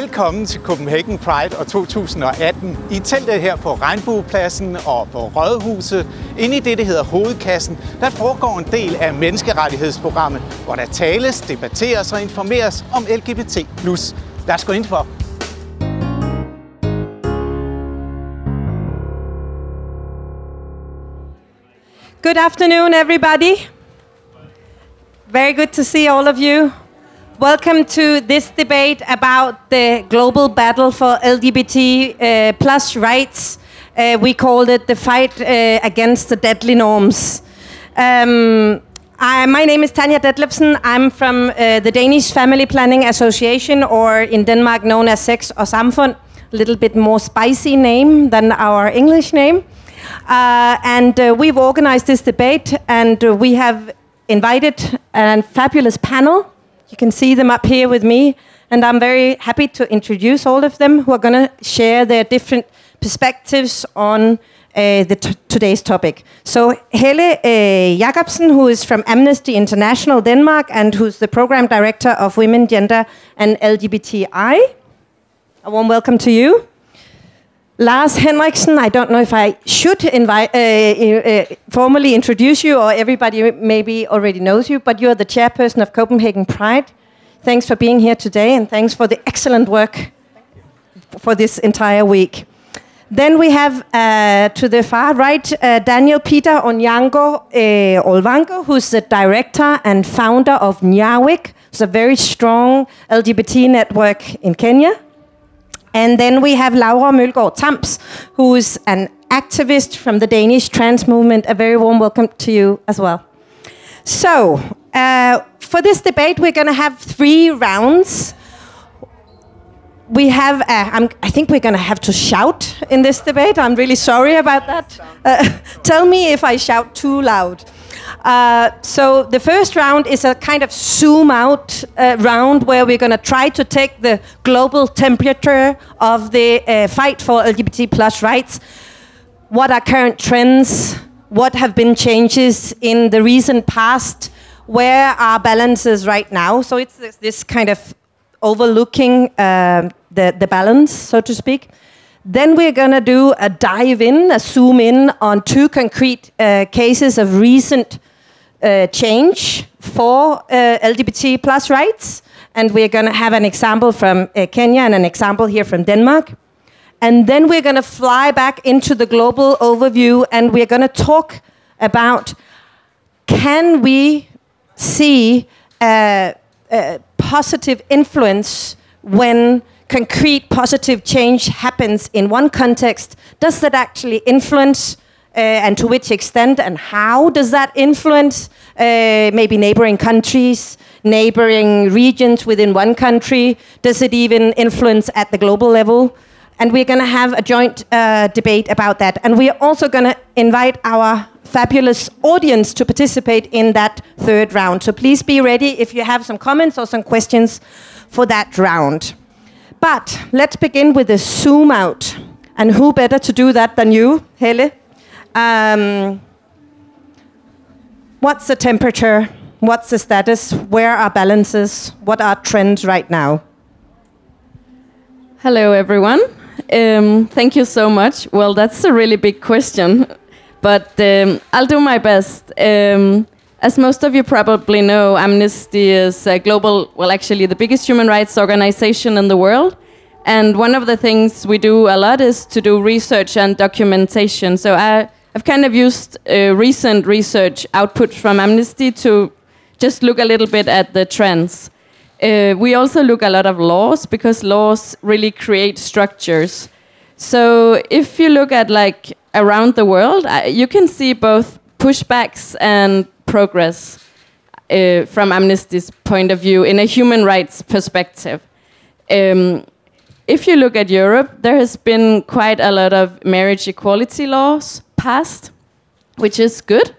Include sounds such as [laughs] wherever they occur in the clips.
Velkommen til Copenhagen Pride og 2018. I teltet her på Regnbuepladsen og på Rådhuset, inde i det, der hedder Hovedkassen, der foregår en del af menneskerettighedsprogrammet, hvor der tales, debatteres og informeres om LGBT+. Lad os gå ind for. Good afternoon, everybody. Very good to see all of you. Welcome to this debate about the global battle for LGBT uh, plus rights. Uh, we called it the fight uh, against the deadly norms. Um, I, my name is Tanja Detlefsen. I'm from uh, the Danish Family Planning Association, or in Denmark known as Sex og Samfund. A little bit more spicy name than our English name. Uh, and uh, we've organized this debate, and we have invited a fabulous panel you can see them up here with me, and I'm very happy to introduce all of them who are going to share their different perspectives on uh, today's topic. So Helle uh, who is from Amnesty International Denmark and who's the program director of Women, Gender, and LGBTI. A warm welcome to you. Lars Henriksen, I don't know if I should invite, uh, uh, formally introduce you or everybody maybe already knows you, but you're the chairperson of Copenhagen Pride. Thanks for being here today and thanks for the excellent work for this entire week. Then we have uh, to the far right uh, Daniel Peter Onyango uh, Olvango, who's the director and founder of NYARWEK. It's a very strong LGBT network in Kenya. And then we have Laura Mølgaard Tamps, who is an activist from the Danish trans movement. A very warm welcome to you as well. So, uh, for this debate, we're going to have three rounds. We have, uh, i think we're going to have to shout in this debate. I'm really sorry about that. Uh, [laughs] tell me if I shout too loud. Uh, so the first round is a kind of zoom out uh, round where we're going to try to take the global temperature of the uh, fight for LGBT plus rights. What are current trends? What have been changes in the recent past? Where are balances right now? So it's this, this kind of overlooking uh, the, the balance, so to speak. Then we're going to do a dive in, a zoom in on two concrete uh, cases of recent uh, change for uh, LGBT plus rights. And we're going to have an example from uh, Kenya and an example here from Denmark. And then we're going to fly back into the global overview and we're going to talk about can we see a, a positive influence when concrete positive change happens in one context, does that actually influence uh, and to which extent and how does that influence uh, maybe neighboring countries, neighboring regions within one country? Does it even influence at the global level? And we're going to have a joint uh, debate about that. And we're also going to invite our fabulous audience to participate in that third round. So please be ready if you have some comments or some questions for that round. But let's begin with a zoom out. And who better to do that than you, Helle? Um, what's the temperature? What's the status? Where are balances? What are trends right now? Hello, everyone. Um, thank you so much. Well, that's a really big question, but um, I'll do my best. Um, as most of you probably know, Amnesty is a global, well, actually, the biggest human rights organization in the world. And one of the things we do a lot is to do research and documentation. So I I've kind of used uh, recent research output from Amnesty to just look a little bit at the trends. Uh, we also look a lot of laws because laws really create structures. So if you look at like around the world, you can see both pushbacks and progress uh, from Amnesty's point of view in a human rights perspective. Um, if you look at Europe, there has been quite a lot of marriage equality laws passed, which is good.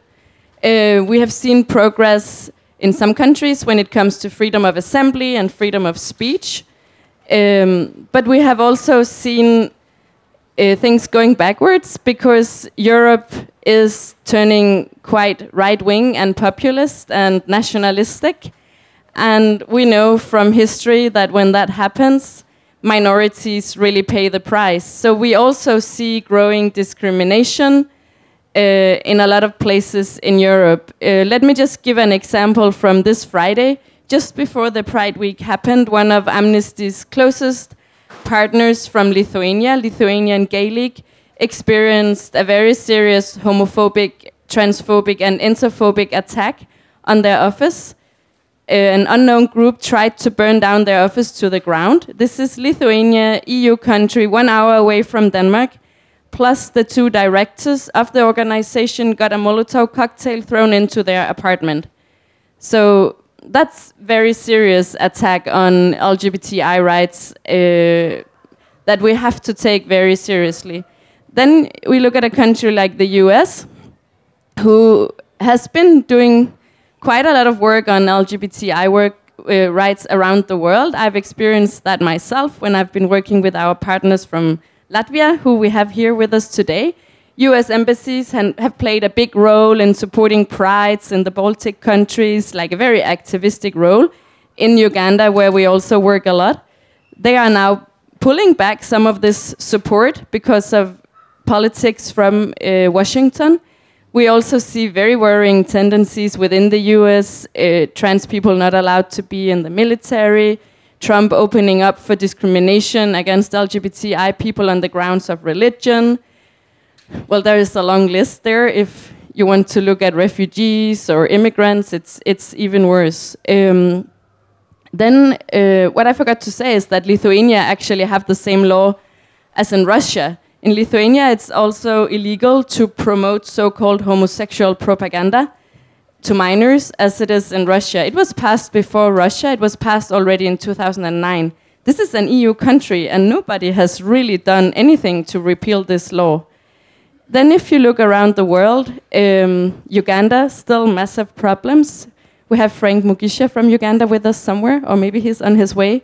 Uh, we have seen progress in some countries when it comes to freedom of assembly and freedom of speech. Um, but we have also seen uh, things going backwards because Europe is turning quite right wing and populist and nationalistic. And we know from history that when that happens, minorities really pay the price. So we also see growing discrimination uh, in a lot of places in Europe. Uh, let me just give an example from this Friday. Just before the Pride Week happened, one of Amnesty's closest partners from Lithuania, Lithuanian League, experienced a very serious homophobic, transphobic, and interphobic attack on their office. Uh, an unknown group tried to burn down their office to the ground. This is Lithuania, EU country, one hour away from Denmark. Plus, the two directors of the organization got a Molotov cocktail thrown into their apartment. So that's very serious attack on LGBTI rights uh, that we have to take very seriously. Then we look at a country like the US, who has been doing quite a lot of work on LGBTI work uh, rights around the world. I've experienced that myself when I've been working with our partners from Latvia, who we have here with us today. US embassies have played a big role in supporting prides in the Baltic countries, like a very activistic role. In Uganda, where we also work a lot, they are now pulling back some of this support because of politics from uh, Washington. We also see very worrying tendencies within the US, uh, trans people not allowed to be in the military, Trump opening up for discrimination against LGBTI people on the grounds of religion. Well, there is a long list there. If you want to look at refugees or immigrants, it's, it's even worse. Um, then, uh, what I forgot to say is that Lithuania actually have the same law as in Russia. In Lithuania, it's also illegal to promote so called homosexual propaganda to minors as it is in Russia. It was passed before Russia, it was passed already in 2009. This is an EU country, and nobody has really done anything to repeal this law. Then, if you look around the world, um, Uganda, still massive problems. We have Frank Mugisha from Uganda with us somewhere, or maybe he's on his way.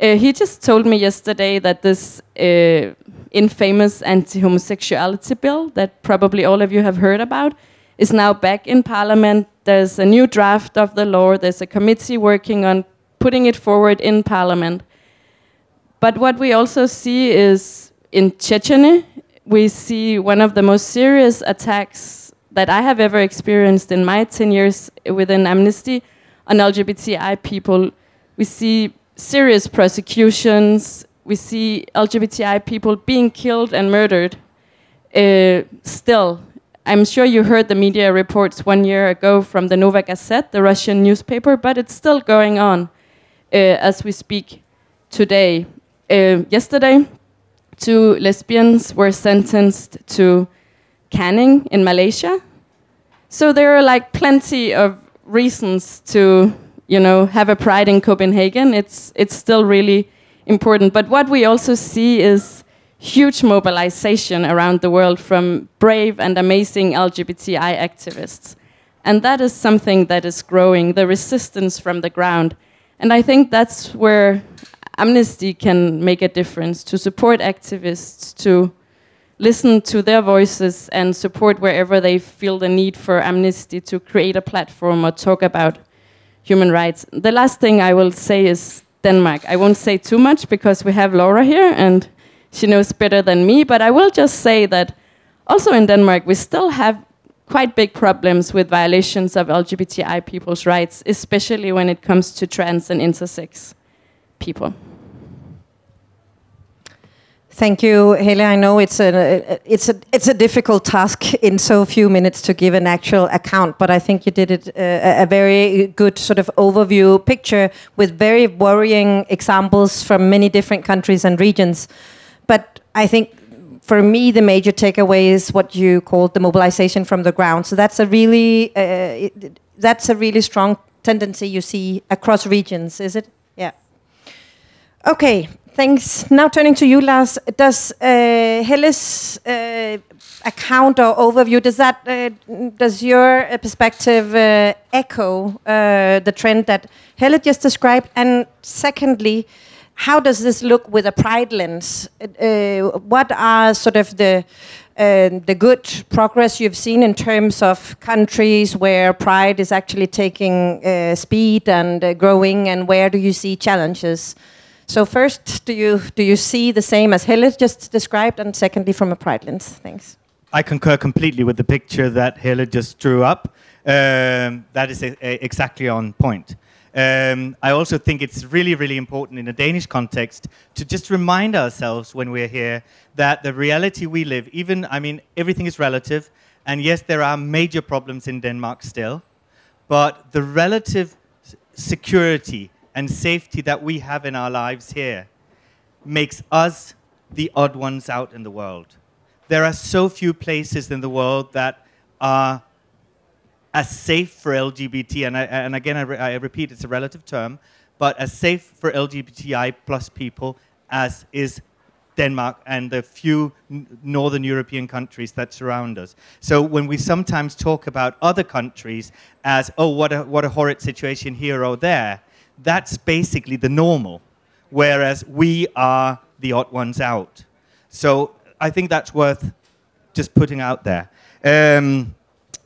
Uh, he just told me yesterday that this uh, infamous anti homosexuality bill, that probably all of you have heard about, is now back in Parliament. There's a new draft of the law, there's a committee working on putting it forward in Parliament. But what we also see is in Chechnya, we see one of the most serious attacks that I have ever experienced in my 10 years within Amnesty on LGBTI people. We see serious prosecutions, we see LGBTI people being killed and murdered. Uh, still, I'm sure you heard the media reports one year ago from the Novaya Gazeta, the Russian newspaper, but it's still going on uh, as we speak today. Uh, yesterday, two lesbians were sentenced to canning in Malaysia. So there are like plenty of reasons to, you know, have a pride in Copenhagen. It's it's still really important. But what we also see is huge mobilization around the world from brave and amazing LGBTI activists. And that is something that is growing, the resistance from the ground. And I think that's where Amnesty can make a difference to support activists, to listen to their voices and support wherever they feel the need for Amnesty to create a platform or talk about human rights. The last thing I will say is Denmark. I won't say too much because we have Laura here and she knows better than me, but I will just say that also in Denmark, we still have quite big problems with violations of LGBTI people's rights, especially when it comes to trans and intersex people. Thank you, Helle. I know it's a it's a it's a difficult task in so few minutes to give an actual account, but I think you did it uh, a very good sort of overview picture with very worrying examples from many different countries and regions. But I think for me, the major takeaway is what you called the mobilization from the ground. So that's a really uh, that's a really strong tendency you see across regions, is it? Yeah. Okay. Thanks. Now turning to you, Lars. Does uh, Helle's uh, account or overview does that uh, does your uh, perspective uh, echo uh, the trend that Helle just described? And secondly, how does this look with a pride lens? What are sort of the uh, the good progress you've seen in terms of countries where pride is actually taking speed and growing, and where do you see challenges? So first, do you do you see the same as Helle just described, and secondly, from a pride lens? Thanks. I concur completely with the picture that Helle just drew up. Um, that is a, a, exactly on point. Um, I also think it's really, really important in a Danish context to just remind ourselves when we're here that the reality we live, even, I mean, everything is relative, and yes, there are major problems in Denmark still, but the relative security and safety that we have in our lives here makes us the odd ones out in the world. There are so few places in the world that are as safe for LGBT, and, I, and again, I, re- I, repeat, it's a relative term, but as safe for LGBTI plus people as is Denmark and the few northern European countries that surround us. So when we sometimes talk about other countries as, oh, what a, what a horrid situation here or there, that's basically the normal, whereas we are the odd ones out. So I think that's worth just putting out there. Um,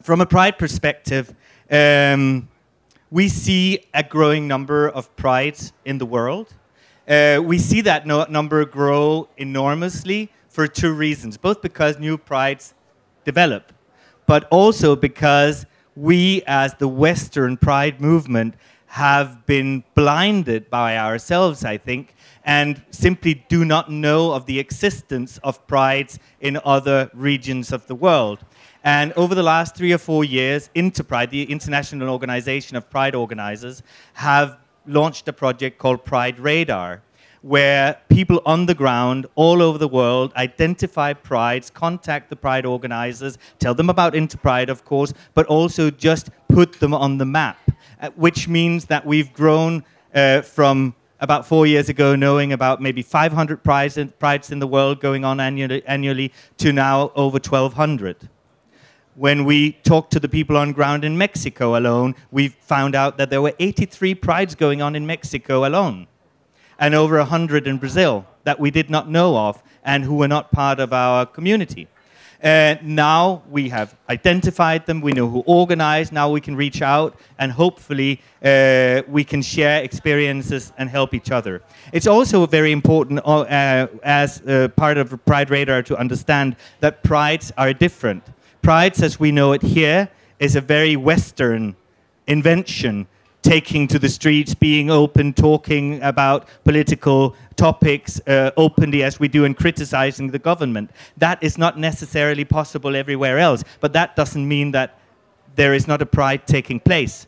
from a pride perspective, um, we see a growing number of prides in the world. Uh, we see that no number grow enormously for two reasons both because new prides develop, but also because we, as the Western pride movement, have been blinded by ourselves, I think, and simply do not know of the existence of prides in other regions of the world. And over the last three or four years, Interpride, the international organization of pride organizers, have launched a project called Pride Radar, where people on the ground all over the world identify prides, contact the pride organizers, tell them about Interpride, of course, but also just put them on the map, which means that we've grown uh, from about four years ago knowing about maybe 500 prides in, prides in the world going on annually, annually to now over 1,200 when we talked to the people on ground in Mexico alone, we found out that there were 83 prides going on in Mexico alone and over 100 in Brazil that we did not know of and who were not part of our community. And now we have identified them, we know who organized, now we can reach out and hopefully uh, we can share experiences and help each other. It's also very important uh, as uh, part of Pride Radar to understand that prides are different. Prides, as we know it here, is a very Western invention taking to the streets, being open, talking about political topics uh, openly as we do and criticizing the government. That is not necessarily possible everywhere else, but that doesn't mean that there is not a pride taking place.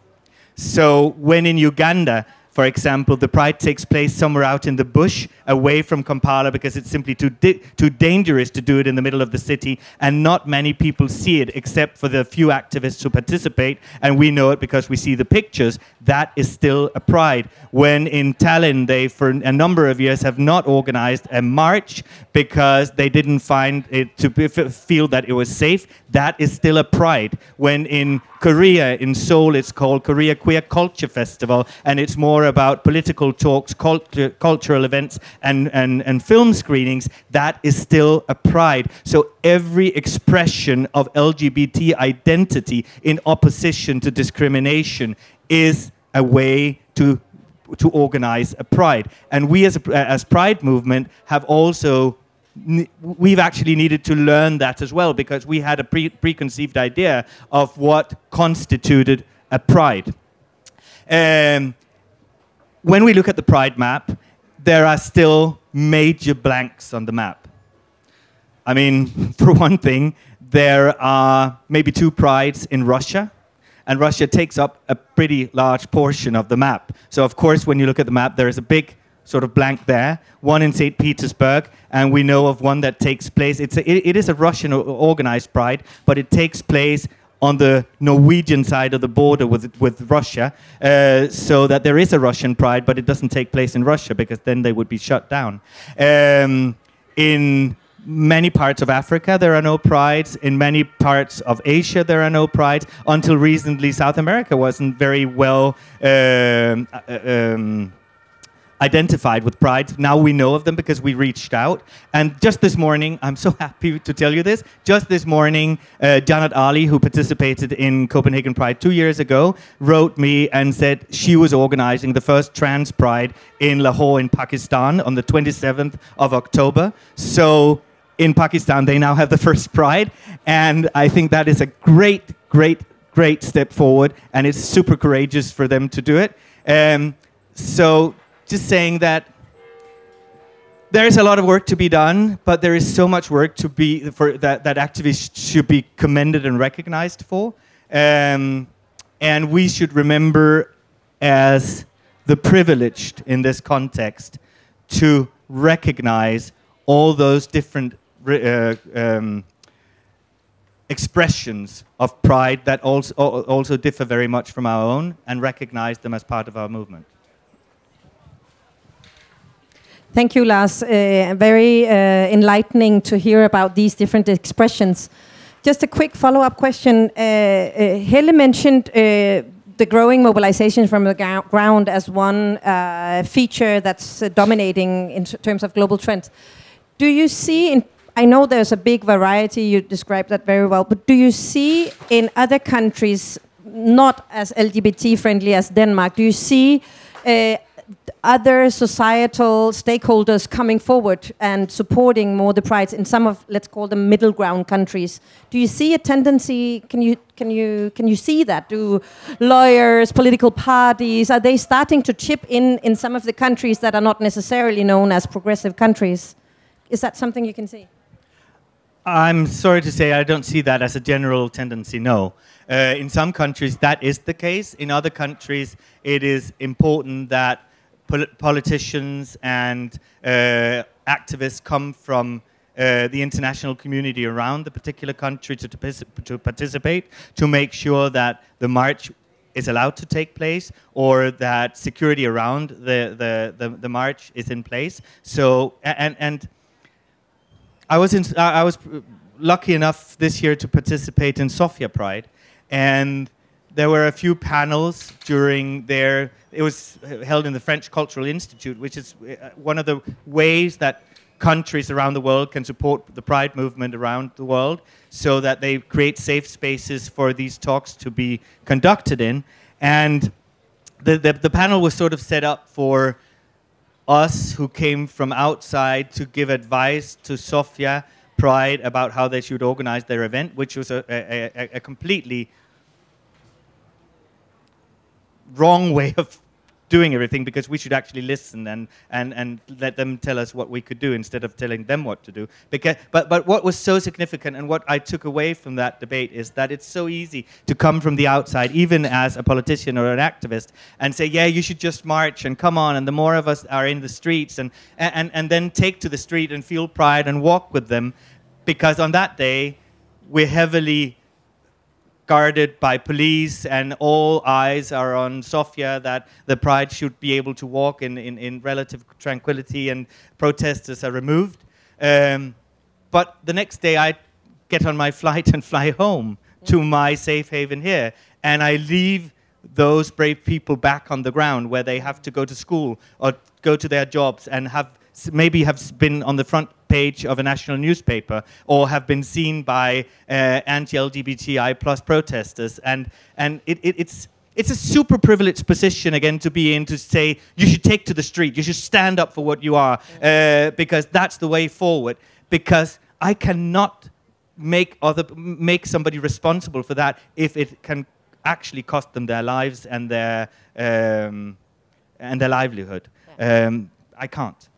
So when in Uganda, for example, the pride takes place somewhere out in the bush, away from Kampala, because it's simply too, di- too dangerous to do it in the middle of the city, and not many people see it except for the few activists who participate, and we know it because we see the pictures. That is still a pride. When in Tallinn, they, for a number of years, have not organized a march because they didn't find it to be, feel that it was safe, that is still a pride. When in Korea, in Seoul, it's called Korea Queer Culture Festival, and it's more about political talks, cultural events, and, and, and film screenings. That is still a pride. So every expression of LGBT identity in opposition to discrimination is a way to to organize a pride. And we as a as pride movement have also we've actually needed to learn that as well because we had a pre- preconceived idea of what constituted a pride. Um, when we look at the pride map, there are still major blanks on the map. I mean, [laughs] for one thing, there are maybe two prides in Russia, and Russia takes up a pretty large portion of the map. So, of course, when you look at the map, there is a big sort of blank there, one in St. Petersburg, and we know of one that takes place. It's a, it, it is a Russian organized pride, but it takes place on the Norwegian side of the border with, with Russia, uh, so that there is a Russian pride, but it doesn't take place in Russia because then they would be shut down. Um, in many parts of Africa, there are no prides. In many parts of Asia, there are no prides. Until recently, South America wasn't very well. Um, uh, um, identified with Pride. Now we know of them because we reached out. And just this morning, I'm so [laughs] happy to tell you this. Just this morning, uh, Janet Ali, who participated in Copenhagen Pride two years ago, wrote me and said she was organizing the first trans Pride in Lahore in Pakistan on the 27th of October. So in Pakistan, they now have the [laughs] first Pride. And I think that is a great, great, great step forward. And it's super courageous for them to do it. Um, so just saying that there is a lot of work to be done, but there is so much work to be for that, that activists should be commended and recognized for. Um, and we should remember as the privileged in this context to recognize all those different uh, um, expressions of pride that also, also differ very much from our own and recognize them as part of our movement. Thank you, Lars. Uh, very uh, enlightening to hear about these different expressions. Just a quick follow up question. Uh, uh Helle mentioned uh, the growing mobilization from the ground as one uh, feature that's dominating in terms of global trends. Do you see, in, I know there's a big variety, you described that very well, but do you see in other countries, not as LGBT friendly as Denmark, do you see other societal stakeholders coming forward and supporting more the prides in some of let's call them middle ground countries do you see a tendency can you can you can you see that do lawyers political parties are they starting to chip in in some of the countries that are not necessarily known as progressive countries is that something you can see I'm sorry to say I don't see that as a general tendency, no. Uh, in some countries, that is the case. In other countries, it is important that pol- politicians and uh, activists come from uh, the international community around the particular country to, to, participate, to make sure that the march is allowed to take place or that security around the, the, the, the march is in place. So, and, and I was, in, I was lucky enough this year to participate in Sofia Pride, and there were a few panels during there it was held in the French Cultural Institute, which is uh, one of the ways that countries around the world can support the pride movement around the world so that they create safe spaces for these talks to be conducted in. And the, the, the panel was sort of set up for us who came from outside to give advice to Sofia Pride about how they should organize their event, which was a, a, a completely wrong way of doing everything because we should actually listen and, and, and let them tell us what we could do instead of telling them what to do. Because, but, but what was so significant and what I took away from that debate is that it's so easy to come from the outside, even as a politician or an activist, and say, yeah, you should just march and come on. And the more of us are in the streets, and, and, and then take to the street and feel pride and walk with them, because on that day, we're heavily guarded by police, and all eyes are on Sofia that the pride should be able to walk in, in, in relative tranquility, and protesters are removed. Um, but the next day, I get on my [laughs] flight and fly home to my safe haven here, and I leave those brave people back on the ground where they have to go to school or go to their jobs and have maybe have been on the front page of a national newspaper or have been seen by uh, anti-LGBTI plus protesters, and and it, it, it's it's a super privileged position again to be in to say you should take to the street, you should stand up for what you are, uh, because that's the way forward. Because I cannot make other make somebody responsible for that if it can actually cost them their lives and their um, and their livelihood. Um, I can't.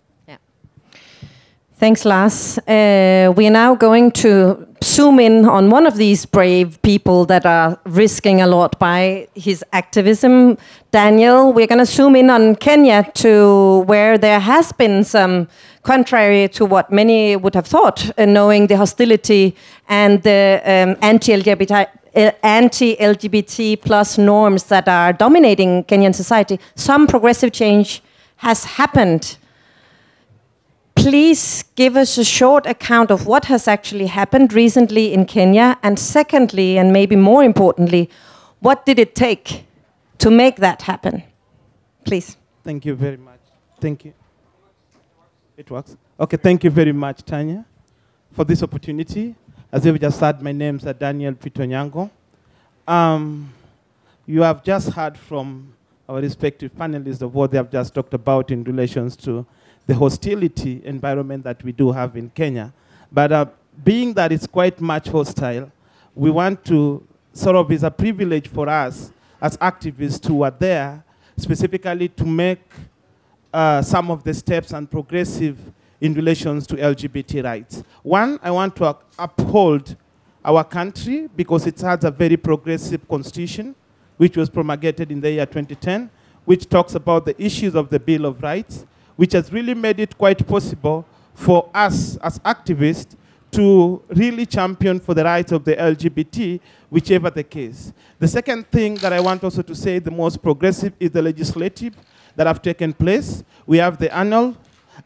Thanks, Lars. Uh, we are now going to zoom in on one of these brave people that are risking a lot by his activism. Daniel, we're going to zoom in on Kenya to where there has been some, contrary to what many would have thought, uh, knowing the hostility and the um, anti-LGBT uh, anti-LGBT plus norms that are dominating Kenyan society, some progressive change has happened please give us a short account of what has actually happened recently in Kenya? And secondly, and maybe more importantly, what did it take to make that happen? Please. Thank you very much. Thank you. It works. Okay, thank you very much, Tanja, for this opportunity. As you've just said, my name is Daniel Peter Onyango. Um, you have just heard from our respective panelists of what they have just talked about in relations to the hostility environment that we do have in Kenya. But uh, being that it's quite much hostile, we want to sort of, it's a privilege for us as activists who are there specifically to make uh, some of the steps and progressive in relations to LGBT rights. One, I want to uphold our country because it has a very progressive constitution, which was promulgated in the year 2010, which talks about the issues of the Bill of Rights, which has really made it quite possible for us as activists to really champion for the rights of the LGBT, whichever the case. The second thing that I want also to say, the most progressive, is the legislative that have taken place. We have the annual,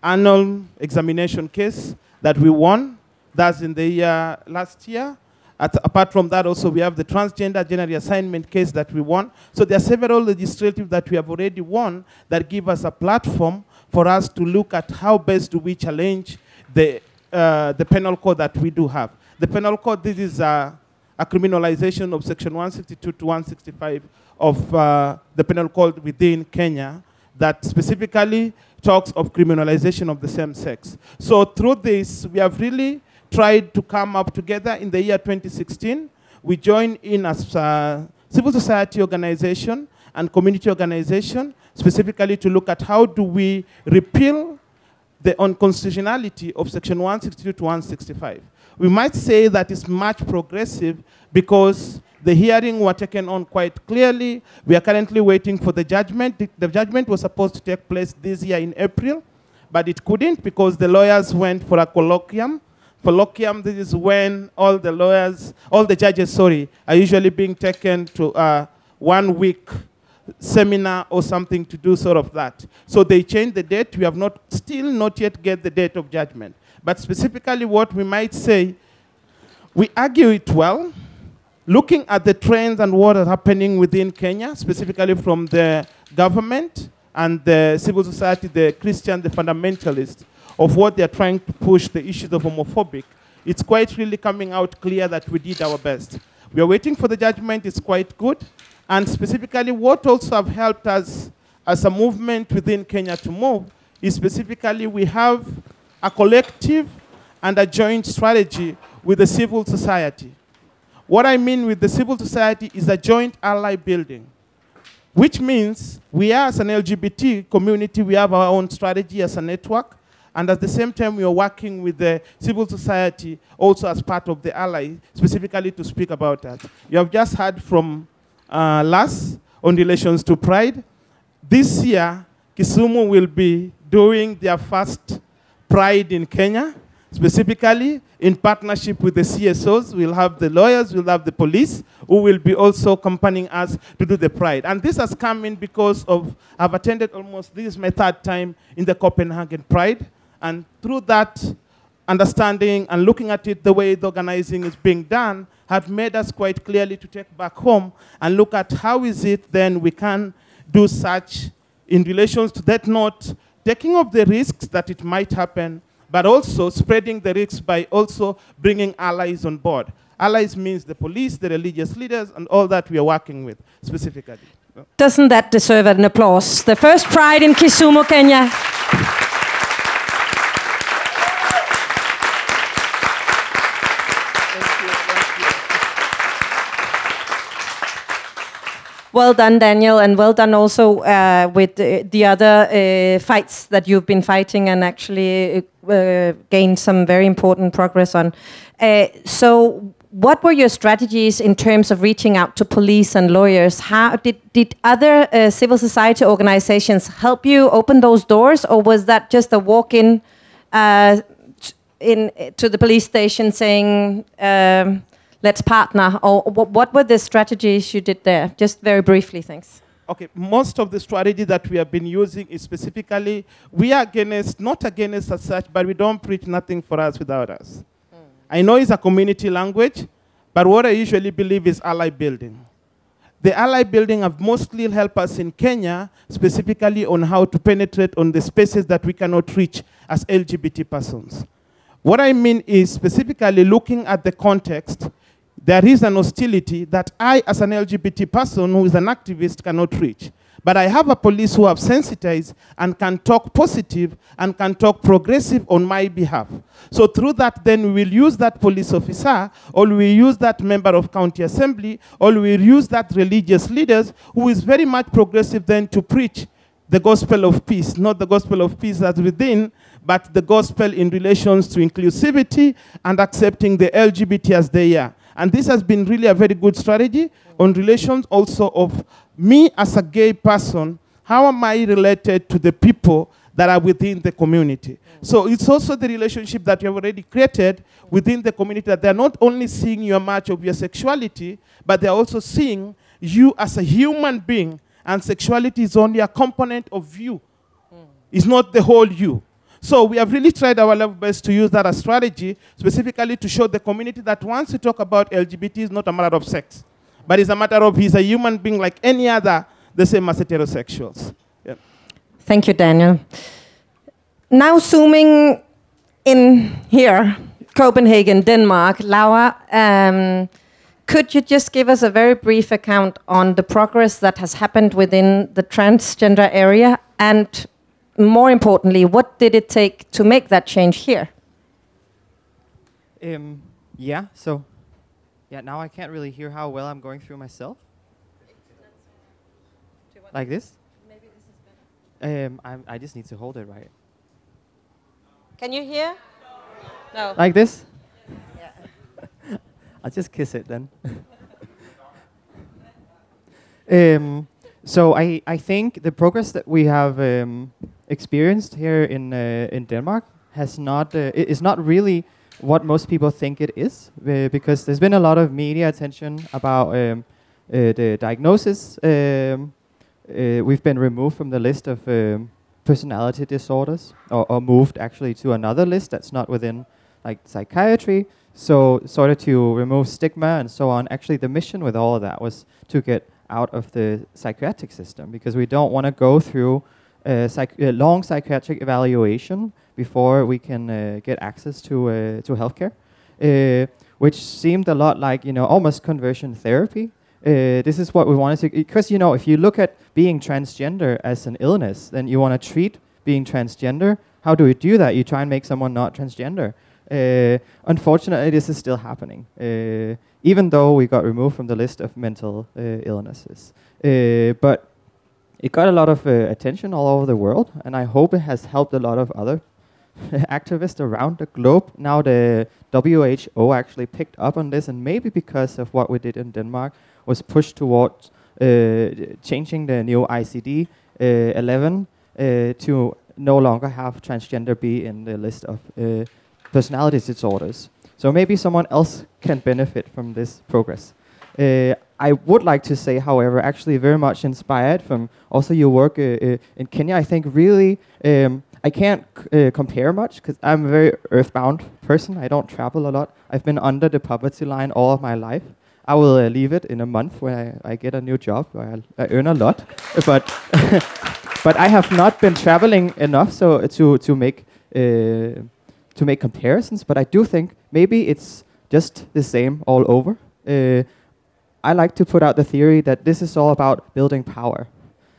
annual examination case that we won. That's in the year last year. At, apart from that, also we have the transgender gender assignment case that we won. So there are several legislative that we have already won that give us a platform for us to look at how best do we challenge the uh, the penal code that we do have. The penal code, this is a, a criminalization of section 162 to 165 of uh, the penal code within Kenya that specifically talks of criminalization of the same sex. So through this, we have really tried to come up together in the year 2016. We joined in as a civil society organization and community organization, specifically to look at how do we repeal the unconstitutionality of section 162 to 165. We might say that it's much progressive because the hearing were taken on quite clearly. We are currently waiting for the judgment. The, the judgment was supposed to take place this year in April, but it couldn't because the lawyers went for a colloquium. Colloquium, this is when all the lawyers, all the judges, sorry, are usually being taken to a one week seminar or something to do sort of that. So they changed the date. We have not still not yet get the date of judgment. But specifically what we might say, we argue it well, looking at the trends and what is happening within Kenya, specifically from the government and the civil society, the Christian, the fundamentalist, of what they're trying to push the issues of homophobic, it's quite really coming out clear that we did our best. We are waiting for the judgment, it's quite good. And specifically, what also have helped us as a movement within Kenya to move is specifically we have a collective and a joint strategy with the civil society. What I mean with the civil society is a joint ally building, which means we as an LGBT community, we have our own strategy as a network, and at the same time, we are working with the civil society also as part of the ally, specifically to speak about that. You have just heard from uh, Lars on relations to Pride. This year, Kisumu will be doing their first Pride in Kenya, specifically in partnership with the CSOs. We'll have the lawyers, we'll have the police, who will be also accompanying us to do the Pride. And this has come in because of, I've attended almost, this is my third time in the Copenhagen Pride. And through that understanding and looking at it the way the organizing is being done, have made us quite clearly to take back home and look at how is it then we can do such in relations to that note, taking up the risks that it might happen, but also spreading the risks by also bringing allies on board. Allies means the police, the religious leaders, and all that we are working with specifically. Doesn't that deserve an applause? The first Pride in Kisumu, Kenya. Well done, Daniel, and well done also uh, with uh, the other uh, fights that you've been fighting and actually uh, gained some very important progress on. Uh, so, what were your strategies in terms of reaching out to police and lawyers? How did did other uh, civil society organizations help you open those doors, or was that just a walk in? in to the police station saying um, let's partner? Or what were the strategies you did there? Just very briefly, thanks. Okay, most of the strategy that we have been using is specifically, we are against, not against as such, but we don't preach nothing for us without us. Mm. I know it's a community language, but what I usually believe is ally building. The ally building have mostly helped us in Kenya, specifically on how to penetrate on the spaces that we cannot reach as LGBT persons. What I mean is specifically looking at the context, there is an hostility that I, as an LGBT person who is an activist, cannot reach. But I have a police who have sensitized and can talk positive and can talk progressive on my behalf. So through that, then we will use that police officer, or we will use that member of county assembly, or we will use that religious leaders who is very much progressive then to preach the gospel of peace, not the gospel of peace that's within, but the gospel in relations to inclusivity and accepting the LGBT as they are. And this has been really a very good strategy on relations also of me as a gay person, how am I related to the people that are within the community? So it's also the relationship that you have already created within the community that they're not only seeing your match of your sexuality, but they're also seeing you as a human being, and sexuality is only a component of you. It's not the whole you. So we have really tried our level best to use that as strategy, specifically to show the community that once you talk about LGBT, it's not a matter of sex, but it's a matter of he's a human being like any other, the same as heterosexuals. Yeah. Thank you, Daniel. Now zooming in here, Copenhagen, Denmark. Laura, um, could you just give us a very brief account on the progress that has happened within the transgender area and more importantly, what did it take to make that change here? Um, yeah, so, yeah, now I can't really hear how well I'm going through myself. Like this? Maybe this is better. Um, I'm, I just need to hold it right. Can you hear? No. Like this? Yeah. [laughs] I'll just kiss it then. [laughs] um, so I, I think the progress that we have um, experienced here in uh, in Denmark has not uh, is not really what most people think it is uh, because there's been a lot of media attention about um, the diagnosis. Um, we've been removed from the list of um, personality disorders, or, or moved actually to another list that's not within like psychiatry. So sort of to remove stigma and so on. Actually, the mission with all of that was to get out of the psychiatric system because we don't want to go through psych- a, long psychiatric evaluation before we can uh, get access to uh, to healthcare, uh, which seemed a lot like you know almost conversion therapy. Uh, this is what we wanted to because you know if you look at being transgender as an illness, then you want to treat being transgender. How do we do that? You try and make someone not transgender. Uh, unfortunately, this is still happening, uh, even though we got removed from the list of mental illnesses. but it got a lot of uh, attention all over the world, and I hope it has helped a lot of other [laughs] activists around the globe. Now the WHO actually picked up on this, and maybe because of what we did in Denmark, was pushed towards uh, changing the new ICD uh, 11 uh, to no longer have transgender be in the list of uh, personality disorders. So maybe someone else can benefit from this progress. Uh, I would like to say, however, actually very much inspired from also your work uh, uh, in Kenya. I think really um, I can't uh, compare much because I'm a very earthbound person. I don't travel a lot. I've been under the poverty line all of my life. I will uh, leave it in a month when I, I get a new job where I, I earn a lot, [laughs] but [laughs] but I have not been traveling enough so to to make uh, to make comparisons. But I do think maybe it's just the same all over. Uh, I like to put out the theory that this is all about building power.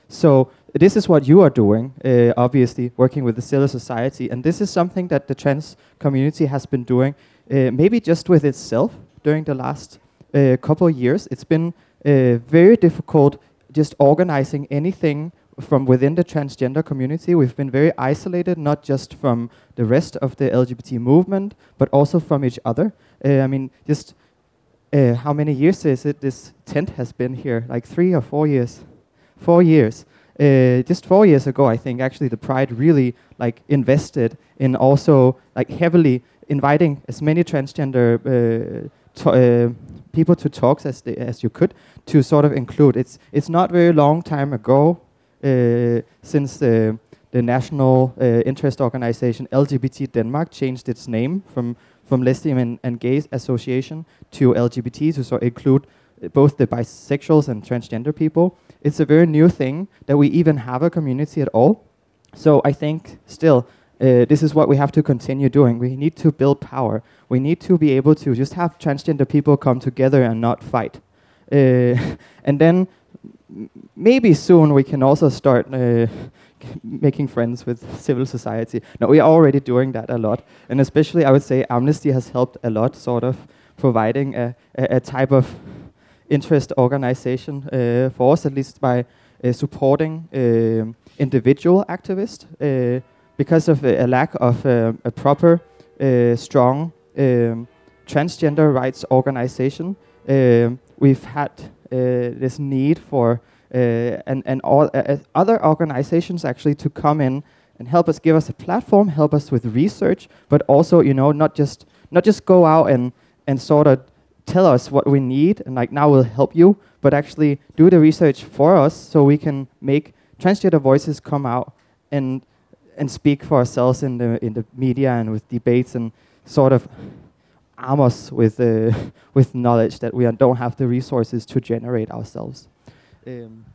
So this is what you are doing, uh, obviously, working with the civil society, and this is something that the trans community has been doing, uh, maybe just with itself during the last uh, couple of years. It's been uh, very difficult just organizing anything from within the transgender community. We've been very isolated, not just from the rest of the LGBT movement, but also from each other. Uh, I mean, just uh, how many years is it this tent has been here? Like three or four years? Four years. Uh, just four years ago, I think actually the Pride really like invested in also like heavily inviting as many transgender uh, to, uh, people to talks as they, as you could to sort of include. It's it's not very long time ago uh, since the the national uh, interest organization LGBT Denmark changed its name from from Lesbian and, and Gay Association to LGBT to so include both the bisexuals and transgender people. It's a very new thing that we even have a community at all. So I think still uh, this is what we have to continue doing. We need to build power. We need to be able to just have transgender people come together and not fight. Uh, [laughs] and then maybe soon we can also start uh, making friends with civil society. Now, we are already doing that a lot, and especially I would say Amnesty has helped a lot, sort of providing a, a, a type of interest organization uh, for us, at least by uh, supporting um individual activists, uh, because of a, lack of uh, a proper, uh, strong um, transgender rights organization. Um, we've had uh, this need for and and all uh, uh, other organizations actually to come in and help us, give us a platform, help us with research, but also you know not just not just go out and and sort of tell us what we need and like now we'll help you, but actually do the research for us so we can make transgender voices come out and and speak for ourselves in the in the media and with debates and sort of arm us with uh, [laughs] with knowledge that we don't have the resources to generate ourselves. Um,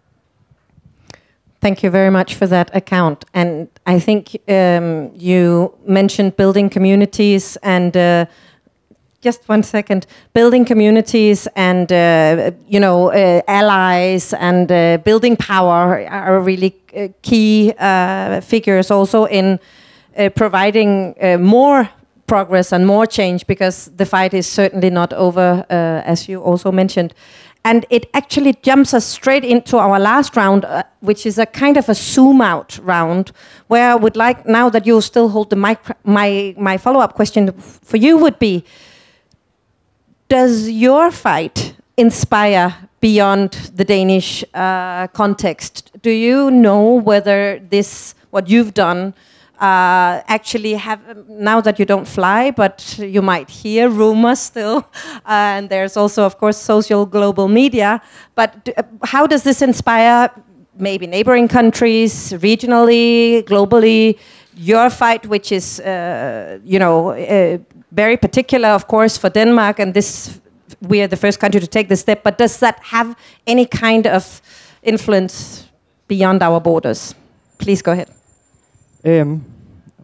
Thank you very much for that account. And I think um, you mentioned building communities and uh, just one second, building communities and uh, you know uh, allies and uh, building power are really uh, key uh, figures also in providing more progress and more change because the fight is certainly not over, as you also mentioned. And it actually jumps us straight into our last round, uh, which is a kind of a zoom out round, where I would like, now that you still hold the mic, my, my follow up question for you would be Does your fight inspire beyond the Danish uh, context? Do you know whether this, what you've done, uh, actually have now that you don't fly, but you might hear rumors still, [laughs] and there's also, of course, social global media. But uh, how does this inspire maybe neighboring countries, regionally, globally? Your fight, which is, uh, you know, uh, very particular, of course, for Denmark, and this we are the first country to take this step. But does that have any kind of influence beyond our borders? Please go ahead. Um,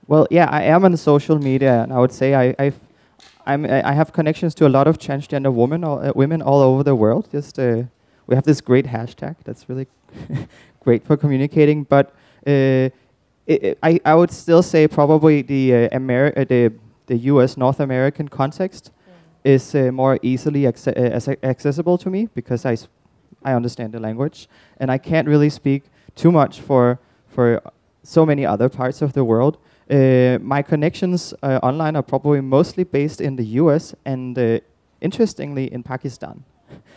well, yeah, I am on social media, and I would say I, I've, I'm, I have connections to a lot of transgender women, all, uh, women all over the world. Just uh, we have this great hashtag that's really [laughs] great for communicating. But uh, i I, I would still say probably the uh, Ameri- uh, the the U.S. North American context is uh, more easily acce- uh, acce- accessible to me because I, s- I understand the language, and I can't really speak too much for for so many other parts of the world. Uh, my connections uh, online are probably mostly based in the US and uh, interestingly in Pakistan,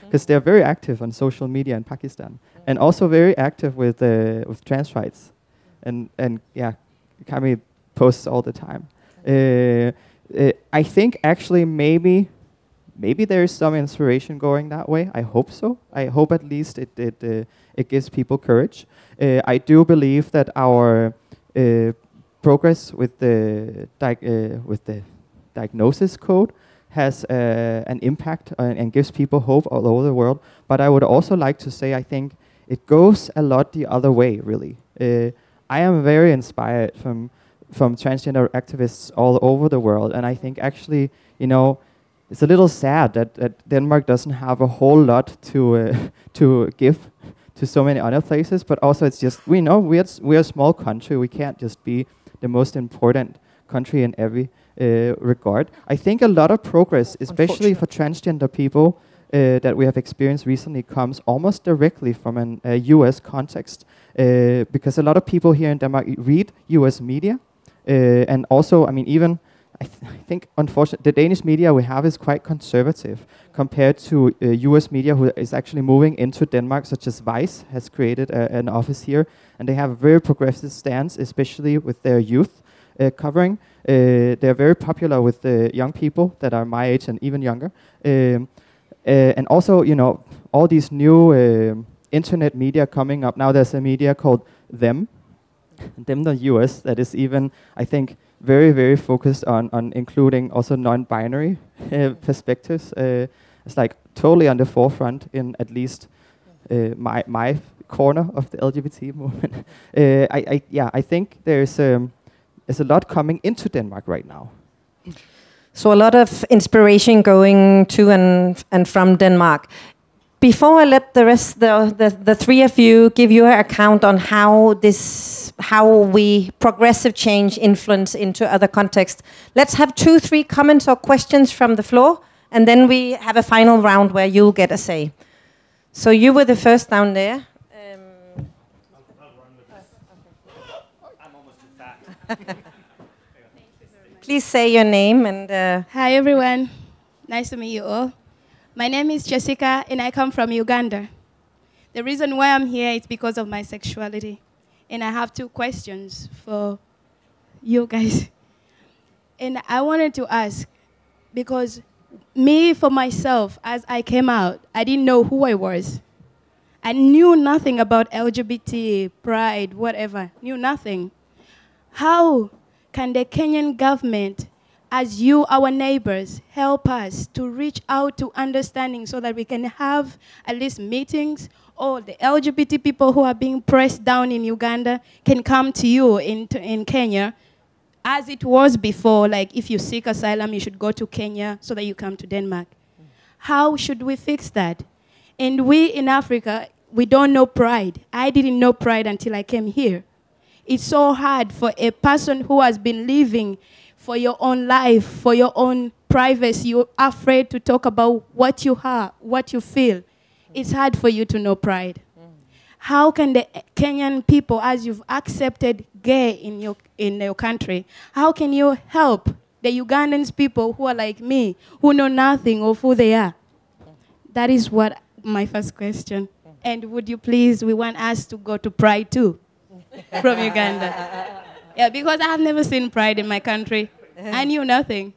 because they're very active on social media in Pakistan and also very active with uh, with trans rights, and and yeah, Kami posts all the time. Uh, uh, I think actually maybe maybe there is some inspiration going that way. I hope so. I hope at least it it uh, it gives people courage. Uh, I do believe that our uh, progress with the uh, with the diagnosis code has uh, an impact uh, and gives people hope all over the world. But I would also like to say I think it goes a lot the other way. Really, uh, I am very inspired from from transgender activists all over the world, and I think actually you know it's a little sad that, that Denmark doesn't have a whole lot to uh, [laughs] to give to so many other places. But also, it's just we know we're we're a small country. We can't just be the most important country in every uh, regard. I think a lot of progress, especially for transgender people. Uh, that we have experienced recently comes almost directly from an uh, U.S. context, uh, because a lot of people here in Denmark read U.S. media, uh, and also, I mean, even I, th- I think, unfortunately, the Danish media we have is quite conservative compared to uh, U.S. media, who is actually moving into Denmark, such as Vice has created a, an office here, and they have a very progressive stance, especially with their youth uh, covering. Uh, they're very popular with the young people that are my age and even younger. Um, uh, and also, you know, all these new um internet media coming up. Now there's a media called Them, them the US that is even I think very very focused on on including also non-binary [laughs] uh, perspectives. It's like totally on the forefront in at least uh, my my corner of the LGBT [laughs] movement. uh, I, I yeah, I think there's um, there's a lot coming into Denmark right now. So a lot of inspiration going to and and from Denmark. Before I let the rest, the, the, the three of you give your account on how this, how we progressive change influence into other contexts. Let's have two, three comments or questions from the floor, and then we have a final round where you'll get a say. So you were the first down there. Um, [laughs] Please say your name and. Uh, Hi, everyone. Nice to meet you all. My name is Jessica, and I come from Uganda. The reason why I'm here is because of my sexuality. And I have two questions for you guys. And I wanted to ask because me, for myself, as I came out, I didn't know who I was. I knew nothing about LGBT, pride, whatever, knew nothing. How can the Kenyan government, as you, our neighbors, help us to reach out to understanding so that we can have at least meetings or the LGBT people who are being pressed down in Uganda can come to you in, in Kenya as it was before, like if you seek asylum, you should go to Kenya so that you come to Denmark. How should we fix that? And we in Africa, we don't know pride. I didn't know pride until I came here. It's so hard for a person who has been living for your own life, for your own privacy. You're afraid to talk about what you have, what you feel. It's hard for you to know pride. Mm. How can the Kenyan people, as you've accepted gay in your, in your country, how can you help the Ugandans people who are like me, who know nothing of who they are? That is what my first question. And would you please, we want us to go to Pride too from Uganda. Yeah, because I have never seen Pride in my country. I knew nothing.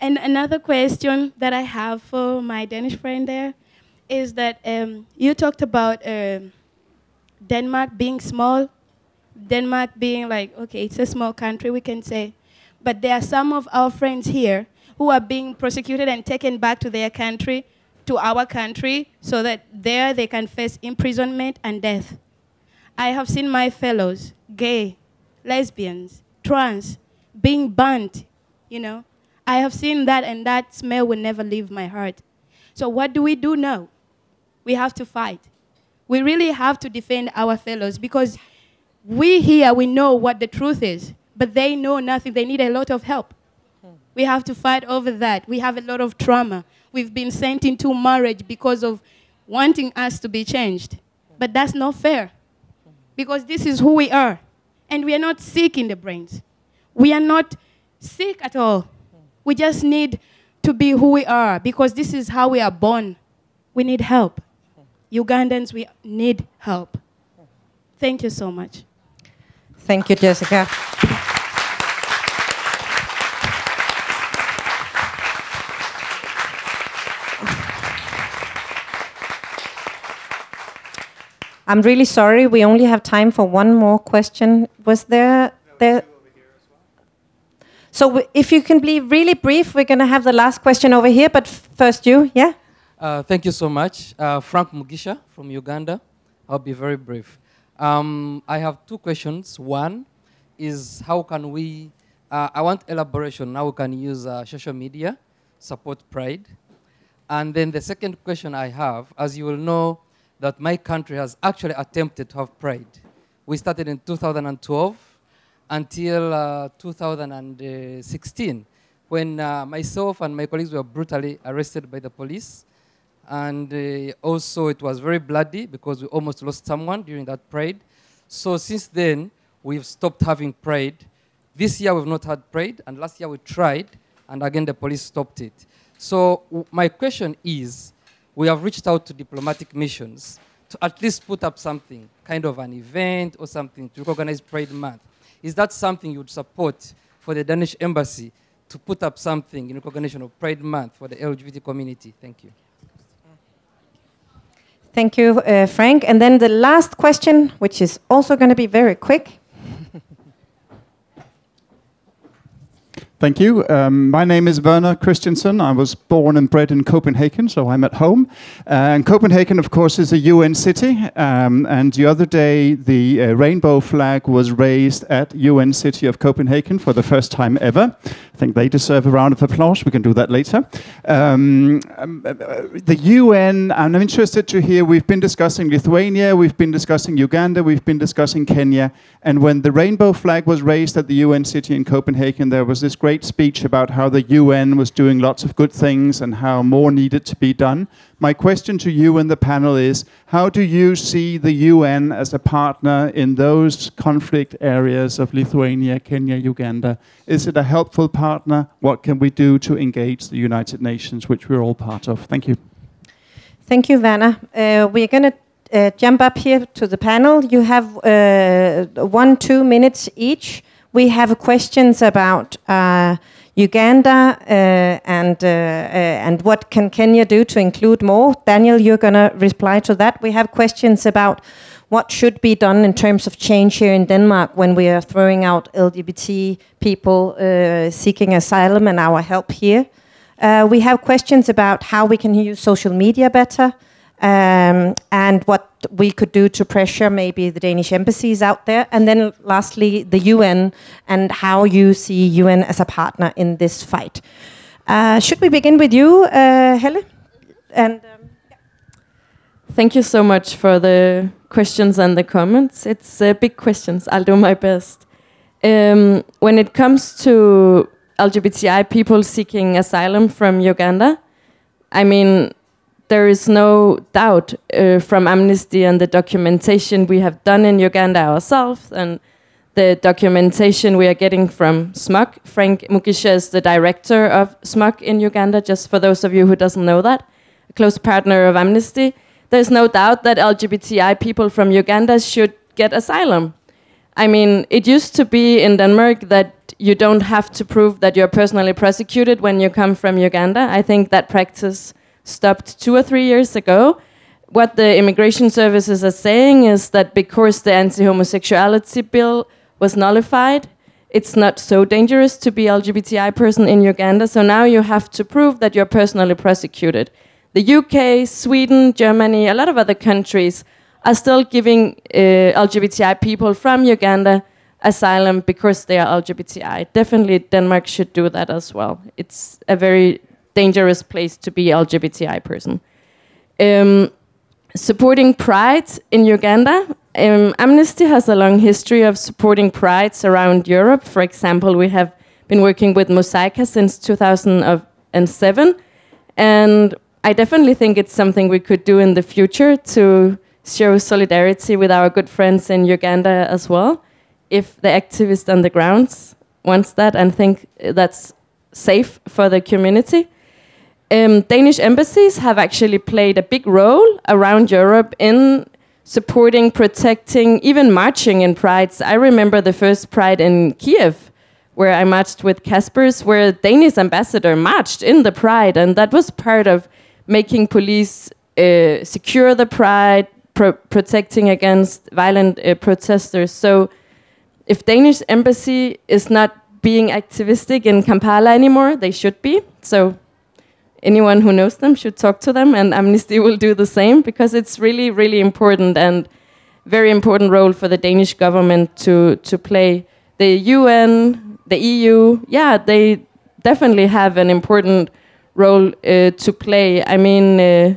And another question that I have for my Danish friend there is that um, you talked about um, Denmark being small, Denmark being like, okay, it's a small country, we can say. But there are some of our friends here who are being prosecuted and taken back to their country, to our country, so that there they can face imprisonment and death. I have seen my fellows, gay, lesbians, trans, being burnt, you know. I have seen that, and that smell will never leave my heart. So, what do we do now? We have to fight. We really have to defend our fellows because we here, we know what the truth is, but they know nothing. They need a lot of help. We have to fight over that. We have a lot of trauma. We've been sent into marriage because of wanting us to be changed. But that's not fair because this is who we are. And we are not sick in the brains. We are not sick at all. We just need to be who we are because this is how we are born. We need help. Ugandans, we need help. Thank you so much. Thank you, Jessica. I'm really sorry. We only have time for one more question. Was there there? So if you can be really brief, we're going to have the last question over here. But first, you, yeah. Uh, thank you so much. Uh, Frank Mugisha from Uganda. I'll be very brief. Um, I have two questions. One is how can we, uh, I want elaboration, how we can use uh, social media, support pride. And then the second question I have, as you will know, that my country has actually attempted to have pride. We started in 2012 until uh, 2016 when uh, myself and my colleagues were brutally arrested by the police. And uh, also, it was very bloody because we almost lost someone during that parade. So, since then, we've stopped having parade. This year, we've not had parade, and last year we tried, and again, the police stopped it. So, w- my question is we have reached out to diplomatic missions to at least put up something, kind of an event or something to recognize Pride Month. Is that something you would support for the Danish embassy to put up something in recognition of Pride Month for the LGBT community? Thank you. Thank you, uh, Frank. And then the last question, which is also going to be very quick. Thank you. Um, my name is Werner Christensen. I was born and bred in Copenhagen, so I'm at home. Uh, and Copenhagen, of course, is a UN city. Um, and the other day, the uh, rainbow flag was raised at UN City of Copenhagen for the first time ever. I think they deserve a round of applause. We can do that later. Um, um, uh, the UN, I'm interested to hear, we've been discussing Lithuania, we've been discussing Uganda, we've been discussing Kenya. And when the rainbow flag was raised at the UN city in Copenhagen, there was this great speech about how the UN was doing lots of good things and how more needed to be done. My question to you and the panel is how do you see the UN as a partner in those conflict areas of Lithuania, Kenya, Uganda? Is it a helpful partner? What can we do to engage the United Nations, which we're all part of? Thank you. Thank you, Vanna. Uh, we're going to uh, jump up here to the panel. You have uh, one, two minutes each. We have questions about uh, Uganda uh, and uh, uh, and what can Kenya do to include more. Daniel, you're going to reply to that. We have questions about what should be done in terms of change here in Denmark when we are throwing out LGBT people uh, seeking asylum and our help here. Uh, we have questions about how we can use social media better um, and what we could do to pressure maybe the Danish embassies out there. And then lastly, the UN and how you see UN as a partner in this fight. Uh, should we begin with you, uh, Helle? And um, Thank you so much for the questions and the comments. It's uh, big questions. I'll do my best. Um, when it comes to LGBTI people seeking asylum from Uganda, I mean, there is no doubt uh, from Amnesty and the documentation we have done in Uganda ourselves and the documentation we are getting from SMUG. Frank Mugisha is the director of SMUG in Uganda, just for those of you who doesn't know that, a close partner of Amnesty. There's no doubt that LGBTI people from Uganda should get asylum. I mean, it used to be in Denmark that you don't have to prove that you're personally prosecuted when you come from Uganda. I think that practice stopped two or three years ago. What the immigration services are saying is that because the anti homosexuality bill was nullified, it's not so dangerous to be LGBTI person in Uganda. So now you have to prove that you're personally prosecuted. The UK, Sweden, Germany, a lot of other countries are still giving uh, LGBTI people from Uganda asylum because they are LGBTI. Definitely, Denmark should do that as well. It's a very dangerous place to be LGBTI person. Um, supporting Pride in Uganda. Um, Amnesty has a long history of supporting prides around Europe. For example, we have been working with Mozaika since 2007, and I definitely think it's something we could do in the future to show solidarity with our good friends in Uganda as well. If the activist on the grounds wants that and think that's safe for the community. Um, Danish embassies have actually played a big role around Europe in supporting, protecting, even marching in prides. I remember the first pride in Kiev, where I marched with Caspers, where Danish ambassador marched in the pride, and that was part of making police uh, secure the pride, pro protecting against violent uh, protesters. So, if Danish embassy is not being activistic in Kampala anymore, they should be. So anyone who knows them should talk to them, and Amnesty will do the same because it's really, really important and very important role for the Danish government to to play. The UN, the EU, yeah, they definitely have an important role uh, to play. I mean. Uh,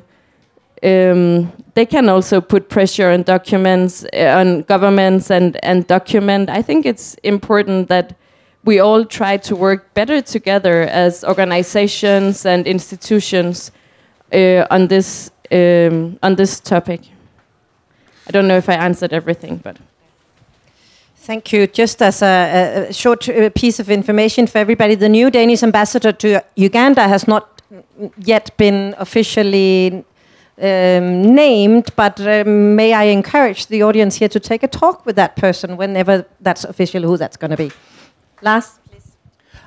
um, they can also put pressure on documents uh, on governments and and document. I think it's important that we all try to work better together as organizations and institutions uh, on this um, on this topic. I don't know if I answered everything, but. Thank you. Just as a, a short uh, piece of information for everybody, the new Danish ambassador to Uganda has not yet been officially um, named, but um, may I encourage the audience here to take a talk with that person whenever that's official who that's going to be. Last, please.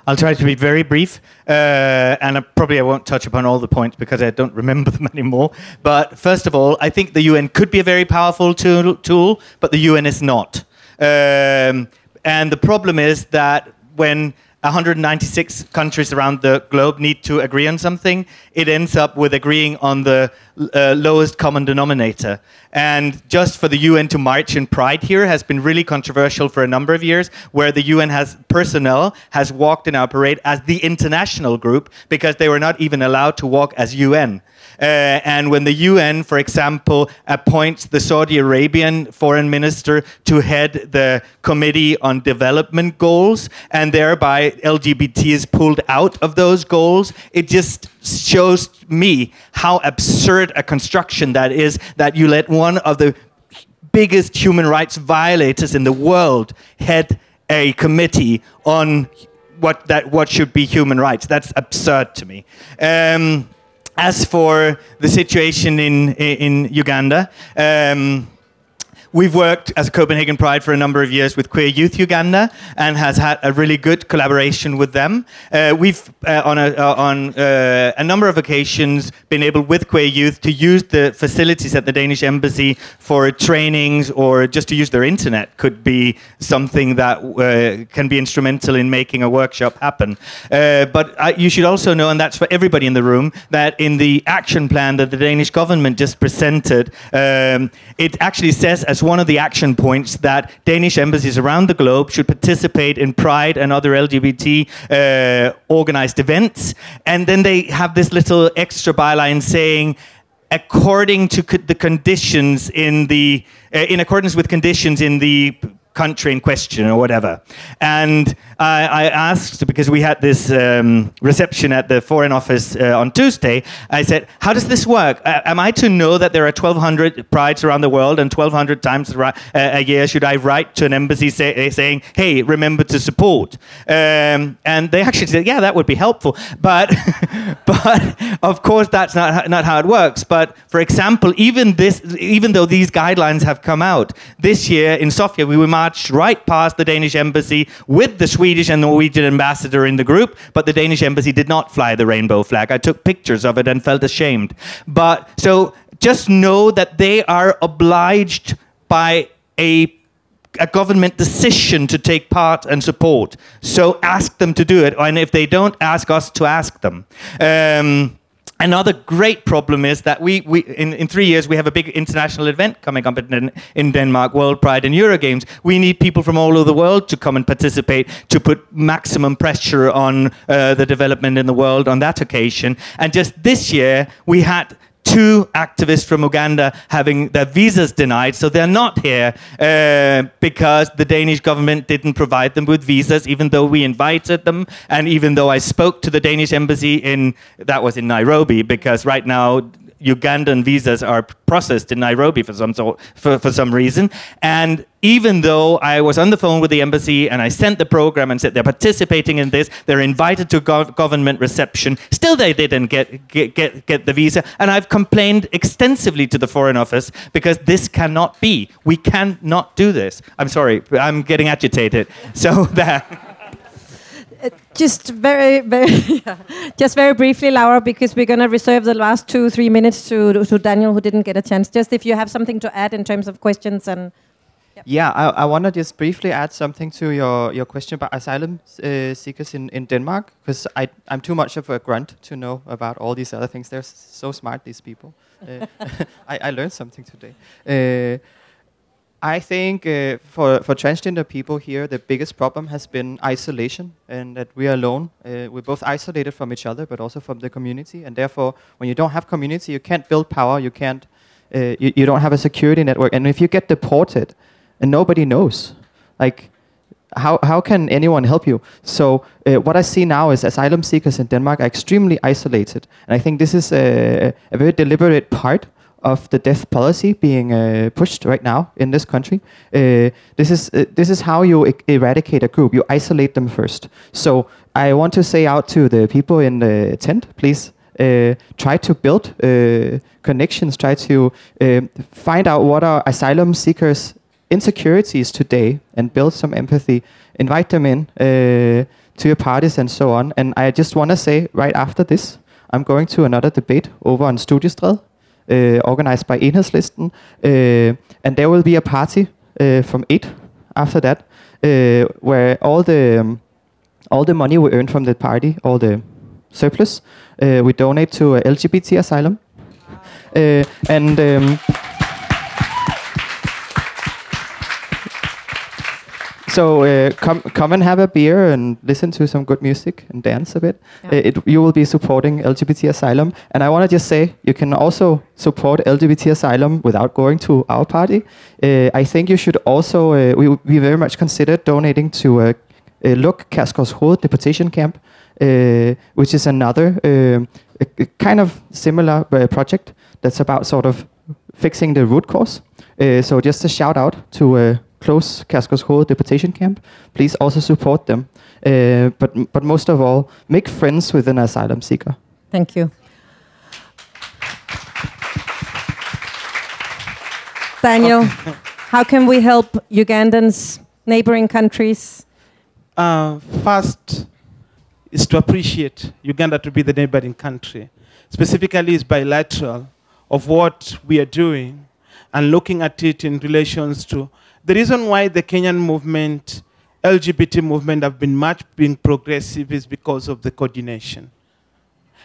I'll try to be very brief, uh, and I probably I won't touch upon all the points because I don't remember [laughs] them anymore. But first of all, I think the UN could be a very powerful tool, tool but the UN is not. Um, and the problem is that when 196 countries around the globe need to agree on something, it ends up with agreeing on the uh, lowest common denominator. And just for the UN to march in pride here has been really controversial for a number of years, where the UN has personnel has walked in our parade as the international group because they were not even allowed to walk as UN. Uh, and when the UN, for example, appoints the Saudi Arabian foreign minister to head the Committee on Development Goals, and thereby LGBT is pulled out of those goals, it just shows me how absurd a construction that is that you let one of the biggest human rights violators in the world head a committee on what that what should be human rights. That's absurd to me. Um, as for the situation in in Uganda. Um, We've worked as a Copenhagen Pride for a number of years with Queer Youth Uganda and has had a really good collaboration with them. Uh, we've uh, on a uh, on uh, a number of occasions been able with Queer Youth to use the facilities at the Danish embassy for trainings or just to use their internet could be something that uh, can be instrumental in making a workshop happen. Uh, but you should also know, and that's for everybody in the room, that in the action plan that the Danish government just presented, um, it actually says as one of the action points that Danish embassies around the globe should participate in Pride and other LGBT uh, organized events. And then they have this little extra byline saying, according to co- the conditions in the, uh, in accordance with conditions in the country in question or whatever. And I, I asked, because we had this um, reception at the Foreign Office uh, on Tuesday, I said, How does this work? Uh, am I to know that there are 1,200 prides around the world and 1,200 times uh, a year should I write to an embassy say, uh, saying, Hey, remember to support? Um, and they actually said, Yeah, that would be helpful. But, [laughs] but of course, that's not, not how it works. But for example, even, this, even though these guidelines have come out, this year in Sofia, we were marched right past the Danish embassy with the Swedish and Norwegian ambassador in the group, but the Danish embassy did not fly the rainbow flag. I took pictures of it and felt ashamed. But so just know that they are obliged by a a government decision to take part and support. So ask them to do it, and if they don't, ask us to ask them. Um, Another great problem is that we, we in, in three years, we have a big international event coming up in, in Denmark, World Pride and Eurogames. We need people from all over the world to come and participate to put maximum pressure on uh, the development in the world on that occasion. And just this year, we had two activists from Uganda having their visas denied, so they're not here uh, because the Danish government didn't provide them with visas, even though we invited them, and even though I spoke to the Danish embassy in that was in Nairobi, because right now Ugandan visas are processed in Nairobi for some for, for some reason. And even though I was on the phone with the embassy and I sent the program and said they're participating in this, they're invited to gov- government reception, still they didn't get, get, get, get the visa. And I've complained extensively to the Foreign Office because this cannot be. We cannot do this. I'm sorry, I'm getting agitated. So [laughs] that just very, very, [laughs] just very briefly, Laura, because we're going to reserve the last two, three minutes to, to Daniel, who didn't get a chance. Just if you have something to add in terms of questions and. Yeah, I, I want to just briefly add something to your, your question about asylum uh, seekers in, in Denmark, because I'm too much of a grunt to know about all these other things. They're so smart, these people. Uh, [laughs] I, I learned something today. Uh, I think uh, for, for transgender people here, the biggest problem has been isolation and that we are alone. Uh, we're both isolated from each other, but also from the community. And therefore, when you don't have community, you can't build power, you, can't, uh, you, you don't have a security network. And if you get deported and nobody knows, like, how, how can anyone help you? So uh, what I see now is asylum seekers in Denmark are extremely isolated. And I think this is a, a very deliberate part of the death policy being uh, pushed right now in this country. Uh, this is uh, this is how you e eradicate a group. You isolate them first. So I want to say out to the people in the tent, please. Uh, try to build uh, connections. Try to uh, find out what are asylum seekers' insecurities today, and build some empathy. Invite them in to your parties and so on. And I just want to say, right after this, I'm going to another debate over on Studiestræde uh, organized by Enhedslisten. Uh, and there will be a party uh, from 8 after that, where all the um, all the money we earn from the party, all the surplus, we donate to LGBT Asylum. And um, so uh, come come and have a beer and listen to some good music and dance a bit. Yeah. Uh, it, you will be supporting LGBT Asylum, and I want to just say you can also support LGBT Asylum without going to our party. Uh, I think you should also uh, we we very much consider donating to uh, uh, Kærshoved Deportation Camp, uh, which is another um, a, a kind of similar uh, project that's about sort of fixing the root cause. Uh, so just a shout out to Kærshoved Deportation Camp. Please also support them. Uh, but but most of all, make friends with an asylum seeker. Thank you. Daniel, how can we help Ugandans, neighboring countries? Uh, first is to appreciate Uganda to be the neighboring country. Specifically, is bilateral of what we are doing and looking at it in relations to the reason why the Kenyan movement, LGBT movement, have been much being progressive is because of the coordination.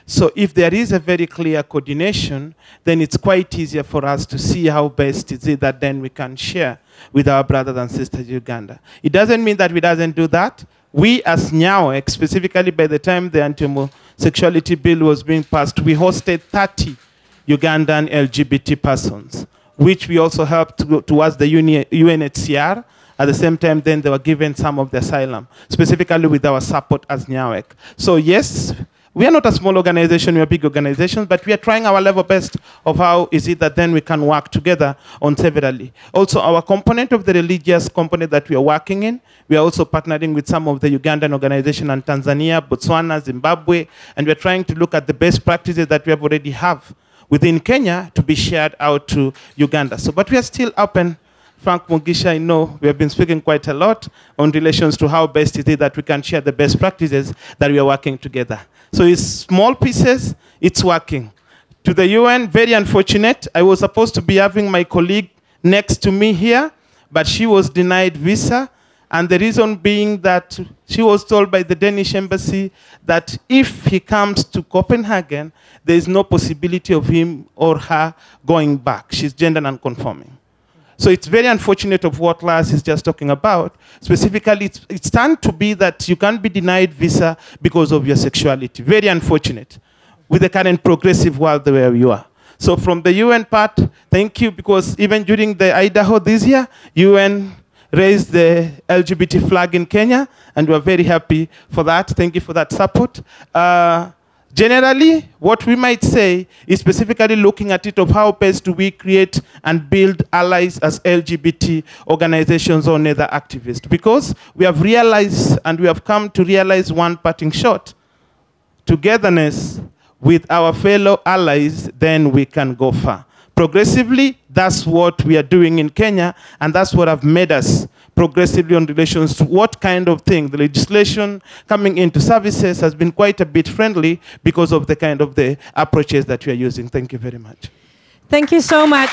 So if there is a very clear coordination, then it's quite easier for us to see how best is it that then we can share with our brothers and sisters in Uganda. It doesn't mean that we doesn't do that. We as NYARWEK, specifically by the time the anti-homosexuality bill was being passed, we hosted 30 Ugandan LGBT persons, which we also helped to, towards the UNHCR. At the same time, then they were given some of the asylum, specifically with our support as NYARWEK. So yes, we are not a small organization, we are big organizations, but we are trying our level best of how is it that then we can work together on severally. Also, our component of the religious component that we are working in, we are also partnering with some of the Ugandan organizations and Tanzania, Botswana, Zimbabwe, and we're trying to look at the best practices that we have already have within Kenya to be shared out to Uganda. So, but we are still open Frank Mugisha, I know we have been speaking quite a lot on relations to how best it is that we can share the best practices that we are working together. So it's small pieces, it's working. To the UN, very unfortunate. I was supposed to be having my colleague next to me here, but she was denied visa. And the reason being that she was told by the Danish embassy that if he comes to Copenhagen, there is no possibility of him or her going back. She's gender non-conforming. So it's very unfortunate of what Lars is just talking about. Specifically, it's, it's turned to be that you can't be denied visa because of your sexuality. Very unfortunate with the current progressive world where you are. So from the UN part, thank you because even during the Idaho this year, UN raised the LGBT flag in Kenya, and we're very happy for that. Thank you for that support. Uh, Generally, what we might say is specifically looking at it of how best do we create and build allies as LGBT organizations or other activists. Because we have realized and we have come to realize one parting shot. Togetherness with our fellow allies, then we can go far. Progressively, that's what we are doing in Kenya, and that's what have made us progressively on relations to what kind of thing. The legislation coming into services has been quite a bit friendly because of the kind of the approaches that we are using. Thank you very much. Thank you so much.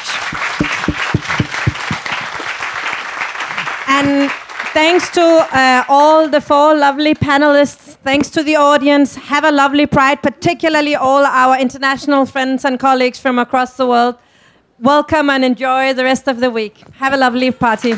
And thanks to uh, all the four lovely panelists. Thanks to the audience. Have a lovely Pride, particularly all our international friends and colleagues from across the world. Welcome and enjoy the rest of the week. Have a lovely party.